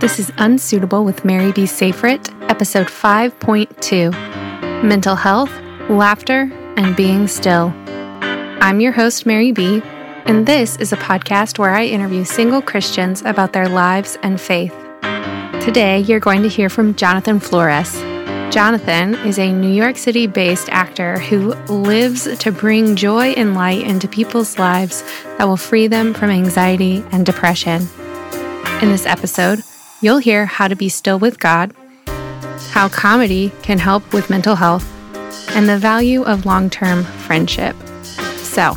This is Unsuitable with Mary B. Safrit, episode 5.2 Mental Health, Laughter, and Being Still. I'm your host, Mary B., and this is a podcast where I interview single Christians about their lives and faith. Today, you're going to hear from Jonathan Flores. Jonathan is a New York City based actor who lives to bring joy and light into people's lives that will free them from anxiety and depression. In this episode, You'll hear how to be still with God, how comedy can help with mental health, and the value of long term friendship. So,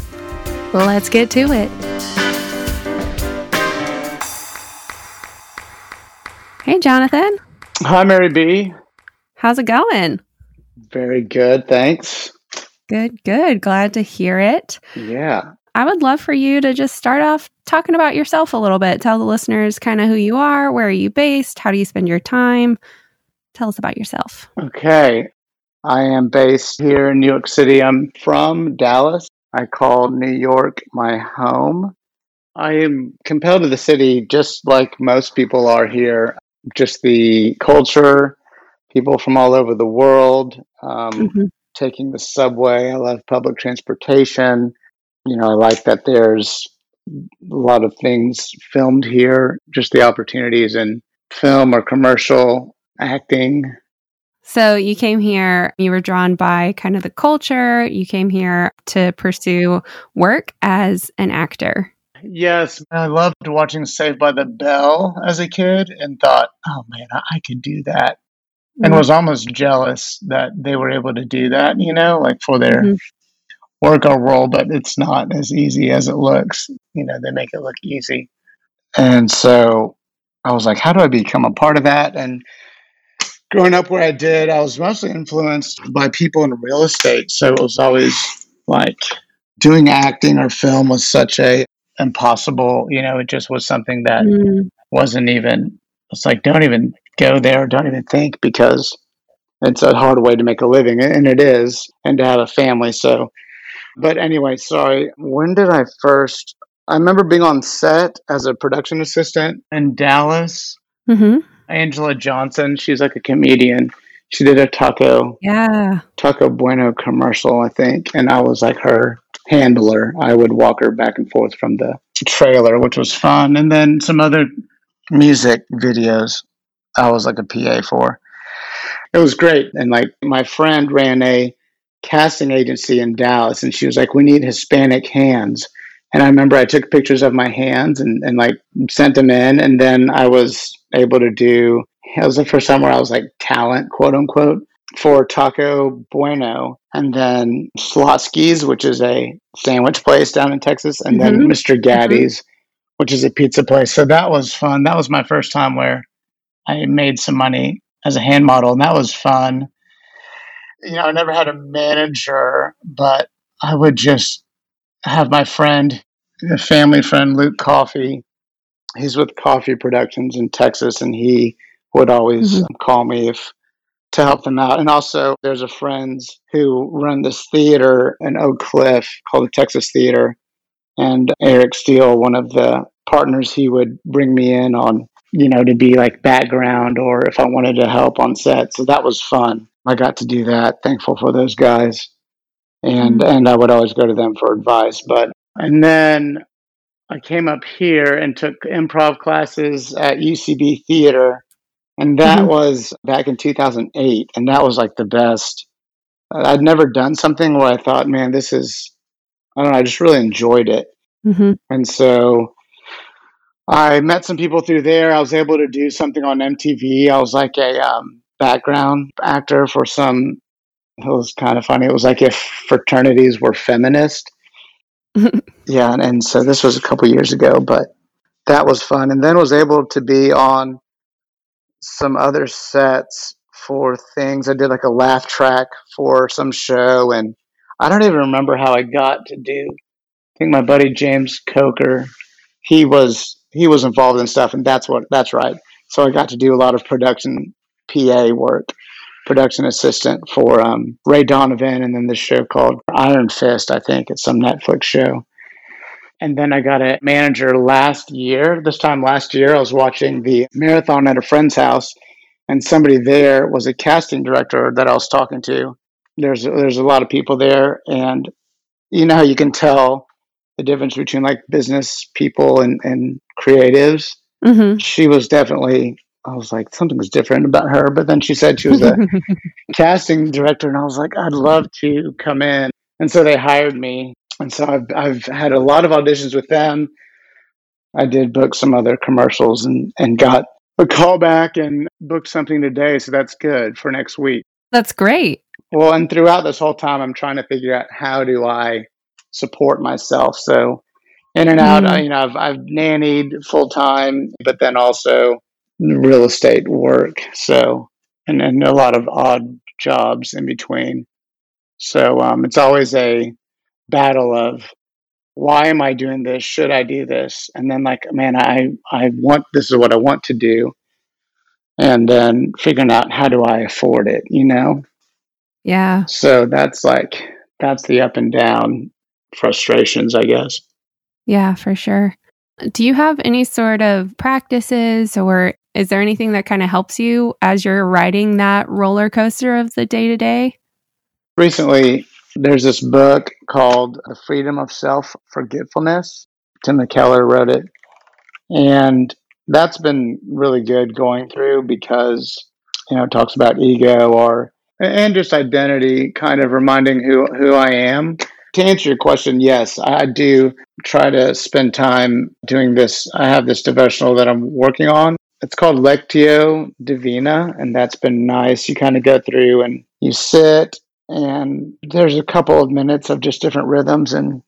let's get to it. Hey, Jonathan. Hi, Mary B. How's it going? Very good, thanks. Good, good. Glad to hear it. Yeah. I would love for you to just start off talking about yourself a little bit. Tell the listeners kind of who you are, where are you based, how do you spend your time? Tell us about yourself. Okay. I am based here in New York City. I'm from Dallas. I call New York my home. I am compelled to the city just like most people are here. Just the culture, people from all over the world, um, mm-hmm. taking the subway. I love public transportation you know, I like that there's a lot of things filmed here, just the opportunities in film or commercial acting. So you came here, you were drawn by kind of the culture, you came here to pursue work as an actor. Yes, I loved watching Saved by the Bell as a kid and thought, oh man, I could do that. Mm-hmm. And was almost jealous that they were able to do that, you know, like for their mm-hmm work our role, but it's not as easy as it looks. You know, they make it look easy. And so I was like, how do I become a part of that? And growing up where I did, I was mostly influenced by people in real estate. So it was always like doing acting or film was such a impossible, you know, it just was something that mm. wasn't even it's like don't even go there, don't even think because it's a hard way to make a living and it is and to have a family. So but anyway, sorry. When did I first? I remember being on set as a production assistant in Dallas. Mm-hmm. Angela Johnson, she's like a comedian. She did a taco, yeah, taco bueno commercial, I think, and I was like her handler. I would walk her back and forth from the trailer, which was fun. And then some other music videos, I was like a PA for. It was great, and like my friend ran a casting agency in Dallas, and she was like, "We need Hispanic hands." And I remember I took pictures of my hands and, and like sent them in, and then I was able to do. It was the first time where I was like talent, quote unquote, for Taco Bueno, and then Schlotzsky's, which is a sandwich place down in Texas, and mm-hmm. then Mr. Gatti's, mm-hmm. which is a pizza place. So that was fun. That was my first time where I made some money as a hand model, and that was fun you know, I never had a manager, but I would just have my friend, a family friend, Luke Coffee. He's with Coffee Productions in Texas, and he would always mm-hmm. call me if to help them out. And also, there's a friends who run this theater in Oak Cliff called the Texas Theater, and Eric Steele, one of the partners, he would bring me in on you know to be like background or if I wanted to help on set. So that was fun. I got to do that. Thankful for those guys, and mm-hmm. and I would always go to them for advice. But and then I came up here and took improv classes at UCB Theater, and that mm-hmm. was back in 2008, and that was like the best. I'd never done something where I thought, man, this is. I don't know. I just really enjoyed it, mm-hmm. and so I met some people through there. I was able to do something on MTV. I was like a um, background actor for some. It was kind of funny. It was like if fraternities were feminist. yeah, and, and so this was a couple years ago, but that was fun. And then was able to be on some other sets for things. I did like a laugh track for some show, and I don't even remember how I got to do. I think my buddy James Coker, he was he was involved in stuff, and that's what that's right. So I got to do a lot of production PA work, production assistant for um, Ray Donovan, and then this show called Iron Fist. I think it's some Netflix show. And then I got a manager last year. This time last year, I was watching the marathon at a friend's house, and somebody there was a casting director that I was talking to. There's there's a lot of people there, and you know how you can tell the difference between like business people and, and creatives. Mm-hmm. She was definitely. I was like, something's different about her. But then she said she was a casting director, and I was like, I'd love to come in. And so they hired me, and so I've I've had a lot of auditions with them. I did book some other commercials and and got a call back and booked something today, so that's good for next week. That's great. Well, and throughout this whole time, I'm trying to figure out how do I support myself. So in and out, Mm. I, you know, I've I've nannied full time, but then also real estate work. So and then a lot of odd jobs in between. So um, it's always a battle of why am I doing this? Should I do this? And then like, man, I I want this is what I want to do, and then figuring out how do I afford it, you know. Yeah. So that's like that's the up and down frustrations, I guess. Yeah, for sure. Do you have any sort of practices or is there anything that kind of helps you as you're riding that roller coaster of the day to day? Recently, there's this book called The Freedom of Self Forgetfulness. Tim Keller wrote it. And that's been really good going through because, you know, it talks about ego or and just identity, kind of reminding who, who I am. To answer your question, yes, I do try to spend time doing this. I have this devotional that I'm working on. It's called Lectio Divina, and that's been nice. You kind of go through and you sit, and there's a couple of minutes of just different rhythms, and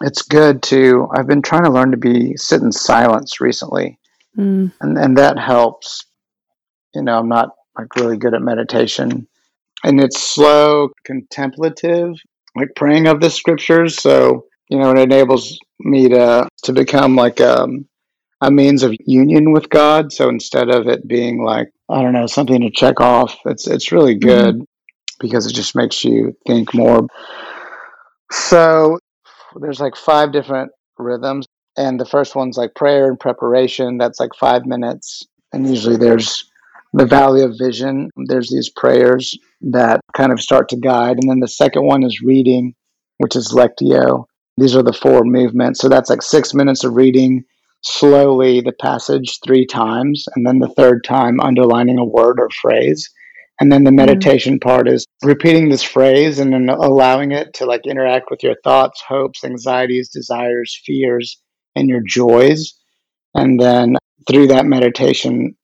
it's good to. I've been trying to learn to be sit in silence recently, Mm, and and that helps. You know, I'm not like really good at meditation, and it's slow, contemplative, like praying of the scriptures. So you know, it enables me to to become like um, a means of union with God. So instead of it being like I don't know something to check off, it's it's really mm-hmm. good because it just makes you think more. So there's like five different rhythms, and the first one's like prayer and preparation. That's like five minutes, and usually there's the Valley of Vision. There's these prayers that kind of start to guide, and then the second one is reading, which is Lectio. These are the four movements. So that's like six minutes of reading slowly the passage three times, and then the third time underlining a word or phrase. And then the mm-hmm. meditation part is repeating this phrase and then allowing it to like interact with your thoughts, hopes, anxieties, desires, fears, and your joys. And then through that meditation,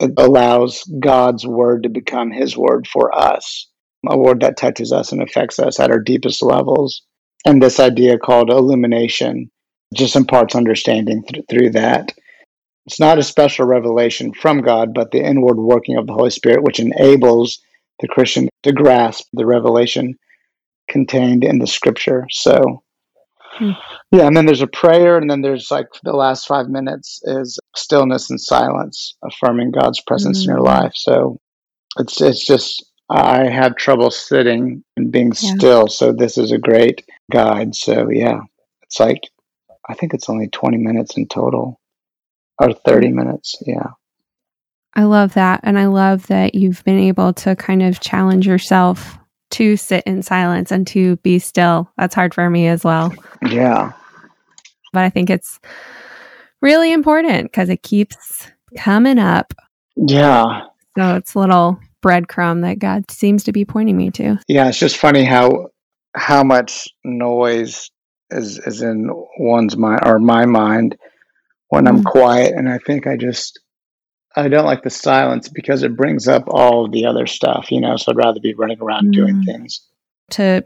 it allows God's word to become his word for us, a word that touches us and affects us at our deepest levels. And this idea called illumination just imparts understanding th- through that. It's not a special revelation from God, but the inward working of the Holy Spirit, which enables the Christian to grasp the revelation contained in the scripture. So, Hmm. yeah, and then there's a prayer, and then there's like the last five minutes is stillness and silence, affirming God's presence in your Mm. life. So, it's it's just I have trouble sitting and being Yeah. still, so this is a great guide. So, yeah, it's like I think it's only 20 minutes in total or 30 mm. minutes. Yeah. I love that. And I love that you've been able to kind of challenge yourself to sit in silence and to be still. That's hard for me as well. Yeah. But I think it's really important because it keeps coming up. Yeah. So it's a little breadcrumb that God seems to be pointing me to. Yeah. It's just funny how how much noise is is in one's mind or my mind when I'm Mm. quiet and I think I just I don't like the silence because it brings up all the other stuff, you know, so I'd rather be running around doing Mm. things. To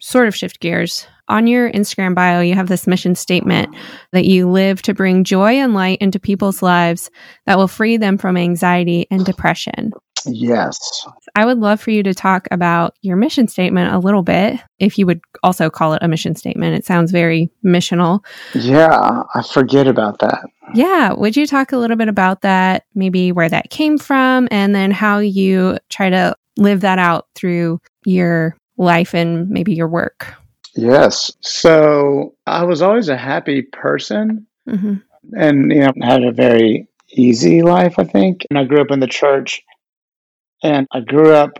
sort of shift gears, on your Instagram bio, you have this mission statement that you live to bring joy and light into people's lives that will free them from anxiety and depression. Yes. I would love for you to talk about your mission statement a little bit, if you would also call it a mission statement. It sounds very missional. Yeah, I forget about that. Yeah. Would you talk a little bit about that, maybe where that came from, and then how you try to live that out through your life and maybe your work? Yes. So I was always a happy person Mm-hmm. and, you know, had a very easy life, I think. And I grew up in the church and I grew up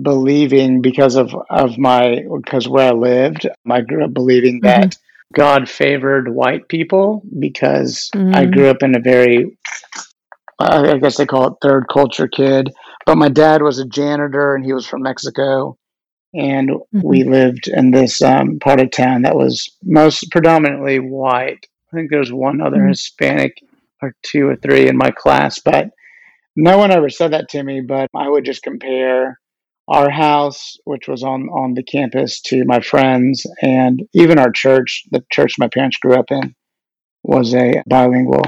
believing because of, of my, because where I lived, I grew up believing that God favored white people because I Mm. grew up in a very, I I guess they call it third culture kid. But my dad was a janitor and he was from Mexico. And we lived in this um, part of town that was most predominantly white. I think there was one other Mhm. Hispanic or two or three in my class, but no one ever said that to me. But I would just compare our house, which was on on the campus, to my friends, and even our church. The church my parents grew up in was a bilingual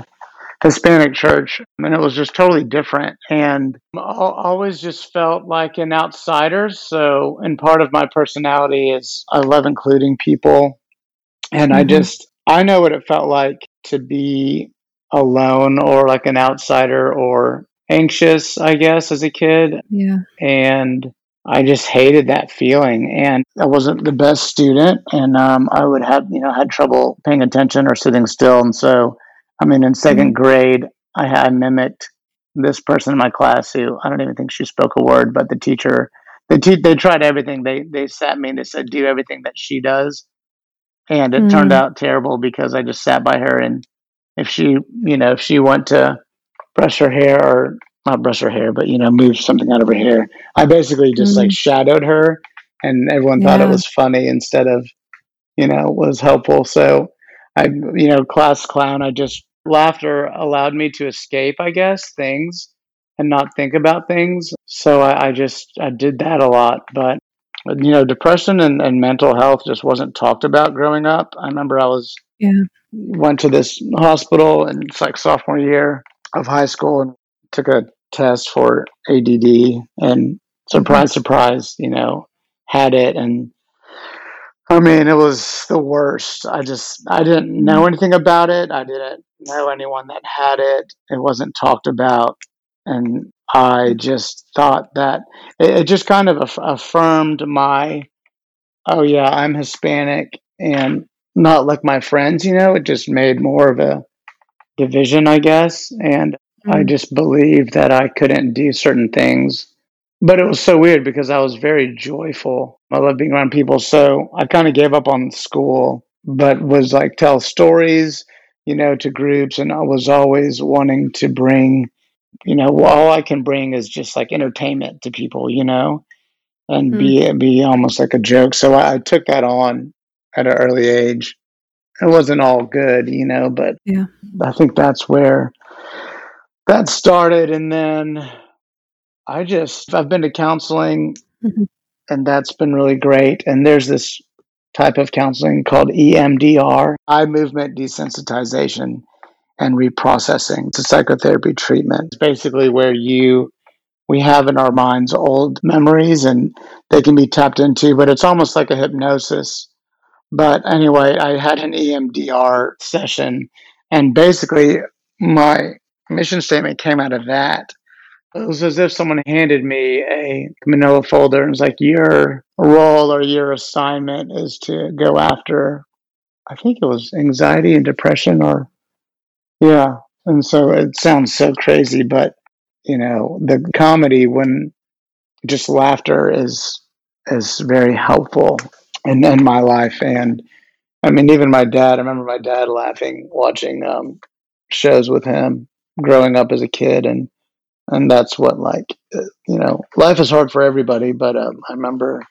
Hispanic church, and it was just totally different. And I always just felt like an outsider. So, and part of my personality is I love including people, and I Mhm. just I know what it felt like to be alone or like an outsider or anxious, I guess, as a kid Yeah. and I just hated that feeling. And I wasn't the best student, and um, I would have you know had trouble paying attention or sitting still. And so, I mean, in 2nd Mhm. grade, I had mimicked this person in my class who I don't even think she spoke a word, but the teacher. They, te- they tried everything. They they sat me and they said, "Do everything that she does," and it turned Mm. out terrible because I just sat by her, and if she, you know, if she went to brush her hair or not brush her hair, but you know, move something out of her hair. I basically just like Mm. shadowed her, and everyone thought it was funny instead of you know was helpful. So I, you know, class clown. I just laughter allowed me to escape, I guess, things and not think about things. So I, I just I did that a lot, but. You know, depression and, and mental health just wasn't talked about growing up. I remember I was Yeah. went to this hospital and it's like sophomore year of high school and took a test for ADD and surprise surprise you know had it. And I mean it was the worst. I just I didn't know mm. anything about it. I didn't know anyone that had it. It wasn't talked about. And I mm. just thought that it, it just kind of aff- affirmed my oh yeah I'm Hispanic and not like my friends you know it just made more of a division, I guess. And I Mm. just believed that I couldn't do certain things. But it was so weird because I was very joyful. I love being around people. So I kind of gave up on school, but was like tell stories, you know, to groups. And I was always wanting to bring, you know, all I can bring is just like entertainment to people, you know, and Mm. be, be almost like a joke. So I, I took that on at an early age. It wasn't all good, you know, but Yeah. I think that's where that started. And then I just, I've been to counseling Mhm. and that's been really great. And there's this type of counseling called EMDR, eye movement desensitization and reprocessing. It's a psychotherapy treatment. It's basically where you, we have in our minds old memories and they can be tapped into, but it's almost like a hypnosis. But anyway, I had an EMDR session and basically my mission statement came out of that. It was as if someone handed me a manila folder and was like, Your role or your assignment is to go after, I think it was anxiety and depression, or yeah. And so it sounds so crazy, but you know, the comedy when just laughter is is very helpful in, in my life. And I mean, even my dad, I remember my dad laughing watching um, shows with him growing up as a kid. And and that's what like uh, you know life is hard for everybody but um, i remember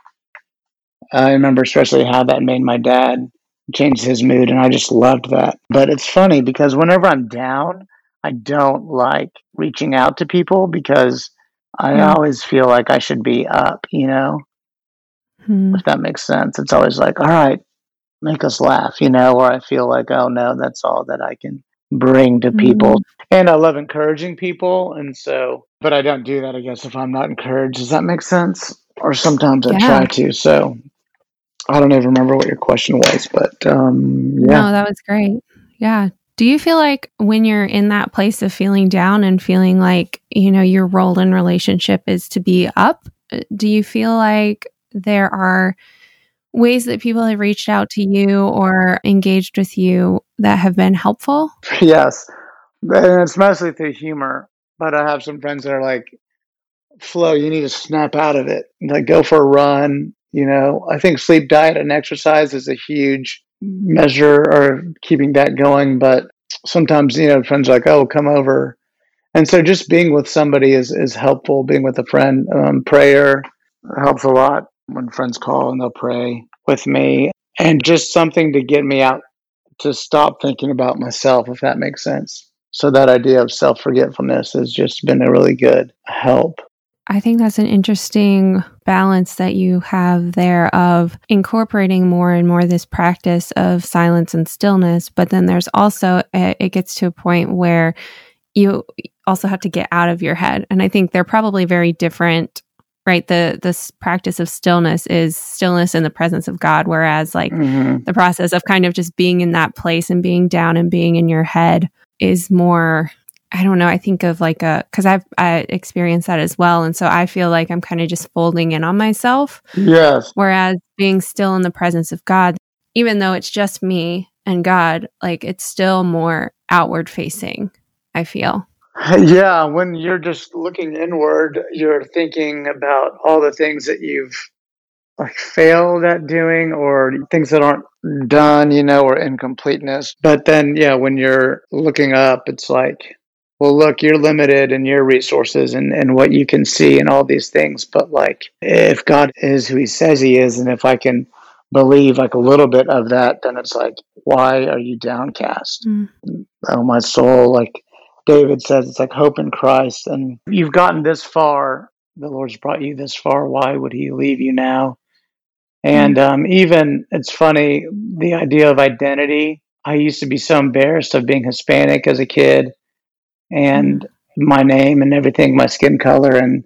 i remember especially how that made my dad change his mood and i just loved that but it's funny because whenever i'm down i don't like reaching out to people because i Mm. always feel like i should be up you know Mm. if that makes sense it's always like all right make us laugh you know or i feel like oh no that's all that i can bring to people Mm. and I love encouraging people. And so, but I don't do that, I guess, if I'm not encouraged. Does that make sense? Or sometimes I try to. So I don't even remember what your question was, but um, yeah. No, that was great. Yeah. Do you feel like when you're in that place of feeling down and feeling like, you know, your role in relationship is to be up, uh, do you feel like there are ways that people have reached out to you or engaged with you that have been helpful? Yes. And it's mostly through humor. But I have some friends that are like, Flo, you need to snap out of it. Like, go for a run. You know, I think sleep, diet, and exercise is a huge measure or keeping that going. But sometimes, you know, friends are like, oh, come over. And so just being with somebody is, is helpful. Being with a friend, um, prayer helps a lot when friends call and they'll pray with me. And just something to get me out to stop thinking about myself, if that makes sense. So that idea of self forgetfulness has just been a really good help. I think that's an interesting balance that you have there of incorporating more and more this practice of silence and stillness. But then there's also, eh, it gets to a point where you also have to get out of your head. And I think they're probably very different right the this practice of stillness is stillness in the presence of god whereas like mm-hmm. the process of kind of just being in that place and being down and being in your head is more I don't know. I think of like a because I've I experienced that as well, and so I feel like I'm kind of just folding in on myself. Yes. Whereas being still in the presence of God, even though it's just me and God, like it's still more outward facing. I feel. Yeah, when you're just looking inward, you're thinking about all the things that you've like failed at doing or things that aren't done, you know, or incompleteness. But then, yeah, when you're looking up, it's like, well, look, you're limited in your resources and, and what you can see and all these things. But like, if God is who he says he is, and if I can believe like a little bit of that, then it's like, why are you downcast? Mm. Oh, my soul, like, David says, it's like hope in Christ. And you've gotten this far. The Lord's brought you this far. Why would He leave you now? And mm. um, even it's funny the idea of identity. I used to be so embarrassed of being Hispanic as a kid, and mm. my name and everything, my skin color and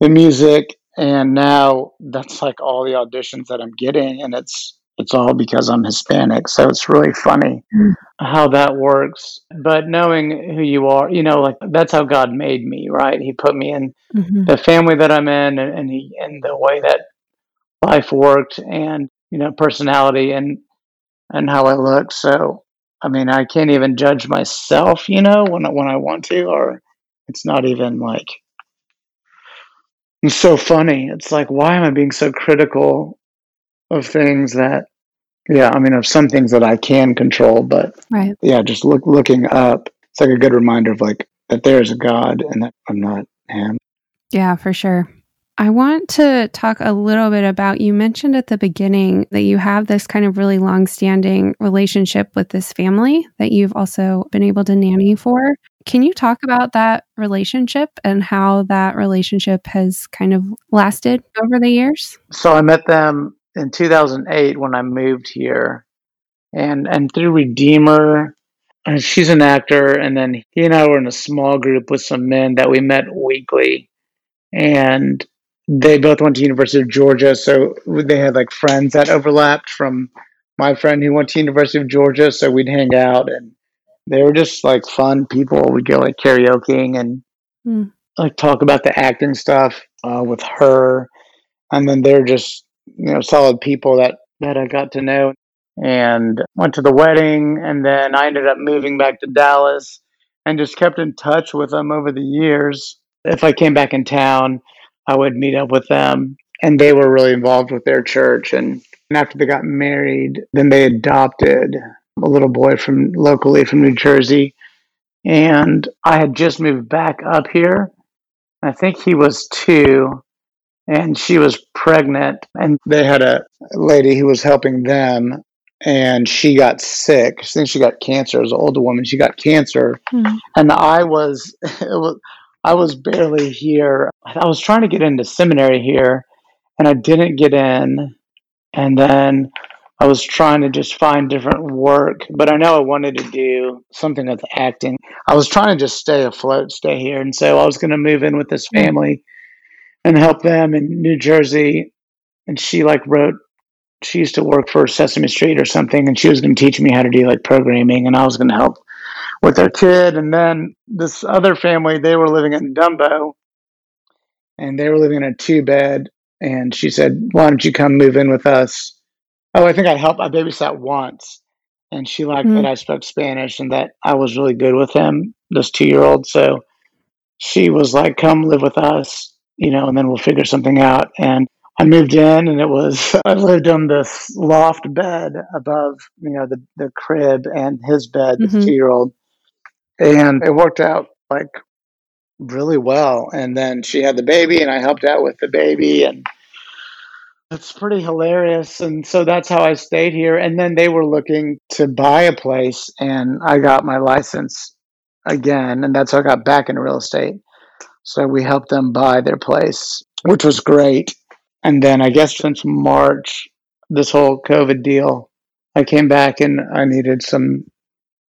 the music. And now that's like all the auditions that I'm getting, and it's it's all because I'm Hispanic. So it's really funny mm. how that works. But knowing who you are, you know, like that's how God made me, right? He put me in mm-hmm. the family that I'm in and, and he and the way that life worked and, you know, personality and and how I look. So I mean I can't even judge myself, you know, when when I want to, or it's not even like it's so funny. It's like why am I being so critical of things that yeah i mean of some things that i can control but right yeah just look looking up it's like a good reminder of like that there's a god and that i'm not him yeah for sure I want to talk a little bit about you mentioned at the beginning that you have this kind of really long standing relationship with this family that you've also been able to nanny for. Can you talk about that relationship and how that relationship has kind of lasted over the years? So I met them in 2008 when I moved here, and and through Redeemer, and she's an actor, and then he and I were in a small group with some men that we met weekly, and they both went to University of Georgia, so they had like friends that overlapped from my friend who went to University of Georgia, so we'd hang out and they were just like fun people. We'd go like karaokeing and mm. like talk about the acting stuff uh, with her, and then they're just you know solid people that that I got to know and went to the wedding and then I ended up moving back to Dallas and just kept in touch with them over the years. If I came back in town, I would meet up with them and they were really involved with their church and, and after they got married, then they adopted a little boy from locally from New Jersey and I had just moved back up here. I think he was 2 and she was pregnant and they had a lady who was helping them and she got sick. I think she got cancer as an older woman. She got cancer, mm. and I was, was, I was barely here. I was trying to get into seminary here, and I didn't get in. And then I was trying to just find different work, but I know I wanted to do something with acting. I was trying to just stay afloat, stay here, and so I was going to move in with this hmm. family and help them in New Jersey. And she like wrote, she used to work for Sesame Street or something, and she was going to teach me how to do like programming, and I was going to help with their kid. And then this other family, they were living in Dumbo, and they were living in a two bed. And she said, "Why don't you come move in with us?" Oh, I think I helped. I babysat once, and she liked mm. that I spoke Spanish and that I was really good with him, this two year old. So she was like, "Come live with us," you know, and then we'll figure something out. And I moved in, and it was I lived on this loft bed above, you know, the the crib and his bed, mm-hmm. this two year old, and it worked out like really well. And then she had the baby, and I helped out with the baby, and it's pretty hilarious. And so that's how I stayed here. And then they were looking to buy a place, and I got my license again. And that's how I got back into real estate. So we helped them buy their place, which was great. And then I guess since March, this whole COVID deal, I came back and I needed some,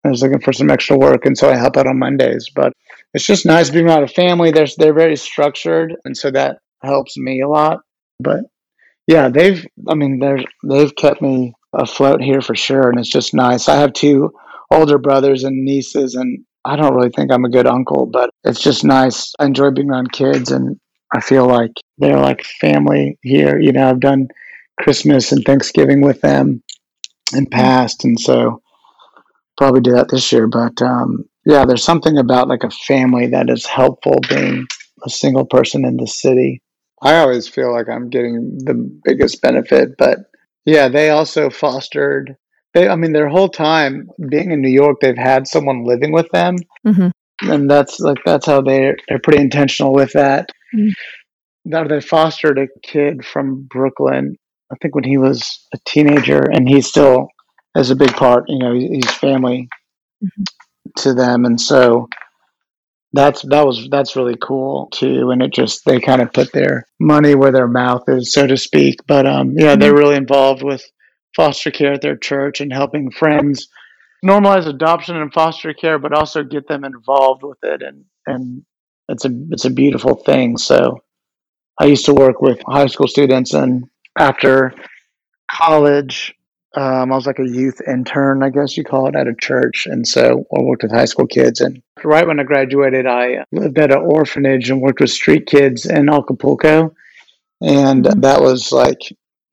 I was looking for some extra work. And so I help out on Mondays. But it's just nice being around a family. They're, they're very structured. And so that helps me a lot. But yeah, they've. I mean, they're they've kept me afloat here for sure, and it's just nice. I have two older brothers and nieces, and I don't really think I'm a good uncle, but it's just nice. I enjoy being around kids, and I feel like they're like family here. You know, I've done Christmas and Thanksgiving with them in past, and so probably do that this year. But um, yeah, there's something about like a family that is helpful being a single person in the city. I always feel like I'm getting the biggest benefit, but yeah, they also fostered. They, I mean, their whole time being in New York, they've had someone living with them, mm-hmm. and that's like that's how they they're pretty intentional with that. Mm-hmm. Now they fostered a kid from Brooklyn. I think when he was a teenager, and he still has a big part. You know, he's family mm-hmm. to them, and so that's that was that's really cool too and it just they kind of put their money where their mouth is so to speak but um yeah mm-hmm. they're really involved with foster care at their church and helping friends normalize adoption and foster care but also get them involved with it and and it's a it's a beautiful thing so i used to work with high school students and after college um, I was like a youth intern, I guess you call it, at a church. And so I worked with high school kids. And right when I graduated, I lived at an orphanage and worked with street kids in Acapulco. And that was like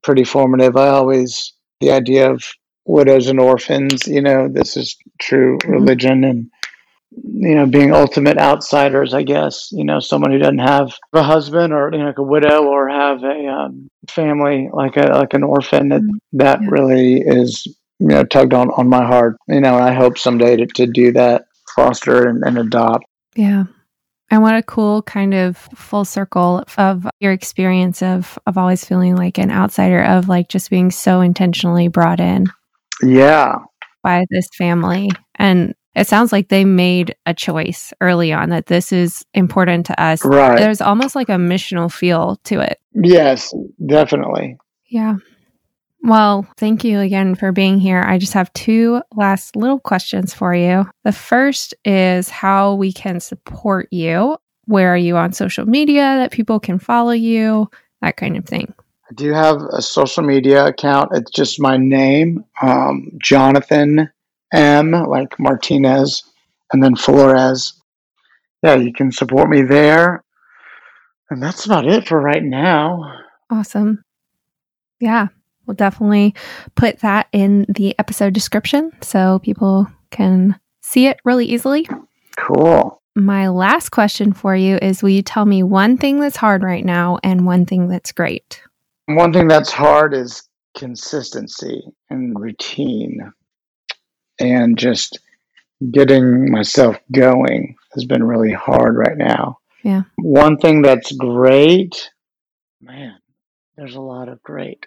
pretty formative. I always, the idea of widows and orphans, you know, this is true mm-hmm. religion and you know, being ultimate outsiders, I guess, you know, someone who doesn't have a husband or, you know, like a widow or have a um, family like a, like an orphan that, mm-hmm. that really is, you know, tugged on, on my heart, you know, and I hope someday to, to do that, foster and, and adopt. Yeah. And what a cool kind of full circle of your experience of, of always feeling like an outsider of like just being so intentionally brought in. Yeah. By this family. And it sounds like they made a choice early on that this is important to us. Right. There's almost like a missional feel to it. Yes, definitely. Yeah. Well, thank you again for being here. I just have two last little questions for you. The first is how we can support you. Where are you on social media that people can follow you? That kind of thing. I do have a social media account. It's just my name, um, Jonathan M, like Martinez, and then Flores. Yeah, you can support me there. And that's about it for right now. Awesome. Yeah, we'll definitely put that in the episode description so people can see it really easily. Cool. My last question for you is Will you tell me one thing that's hard right now and one thing that's great? One thing that's hard is consistency and routine and just getting myself going has been really hard right now. Yeah. One thing that's great, man, there's a lot of great.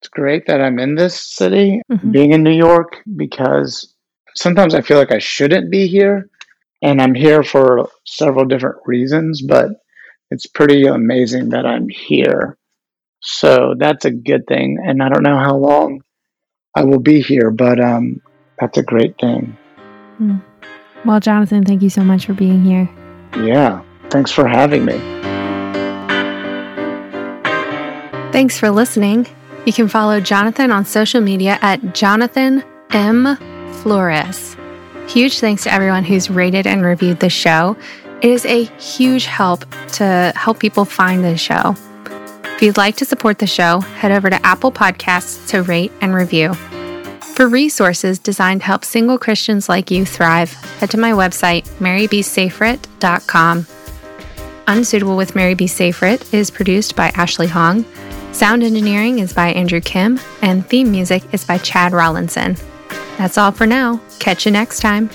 It's great that I'm in this city, mm-hmm. being in New York, because sometimes I feel like I shouldn't be here. And I'm here for several different reasons, but it's pretty amazing that I'm here. So that's a good thing. And I don't know how long I will be here, but um, that's a great thing. Hmm. Well, Jonathan, thank you so much for being here. Yeah, thanks for having me. Thanks for listening. You can follow Jonathan on social media at Jonathan M. Flores. Huge thanks to everyone who's rated and reviewed the show. It is a huge help to help people find the show. If you'd like to support the show, head over to Apple Podcasts to rate and review. For resources designed to help single Christians like you thrive, head to my website, marybsafrit.com. Unsuitable with Mary B. Safrit is produced by Ashley Hong. Sound engineering is by Andrew Kim, and theme music is by Chad Rollinson. That's all for now. Catch you next time.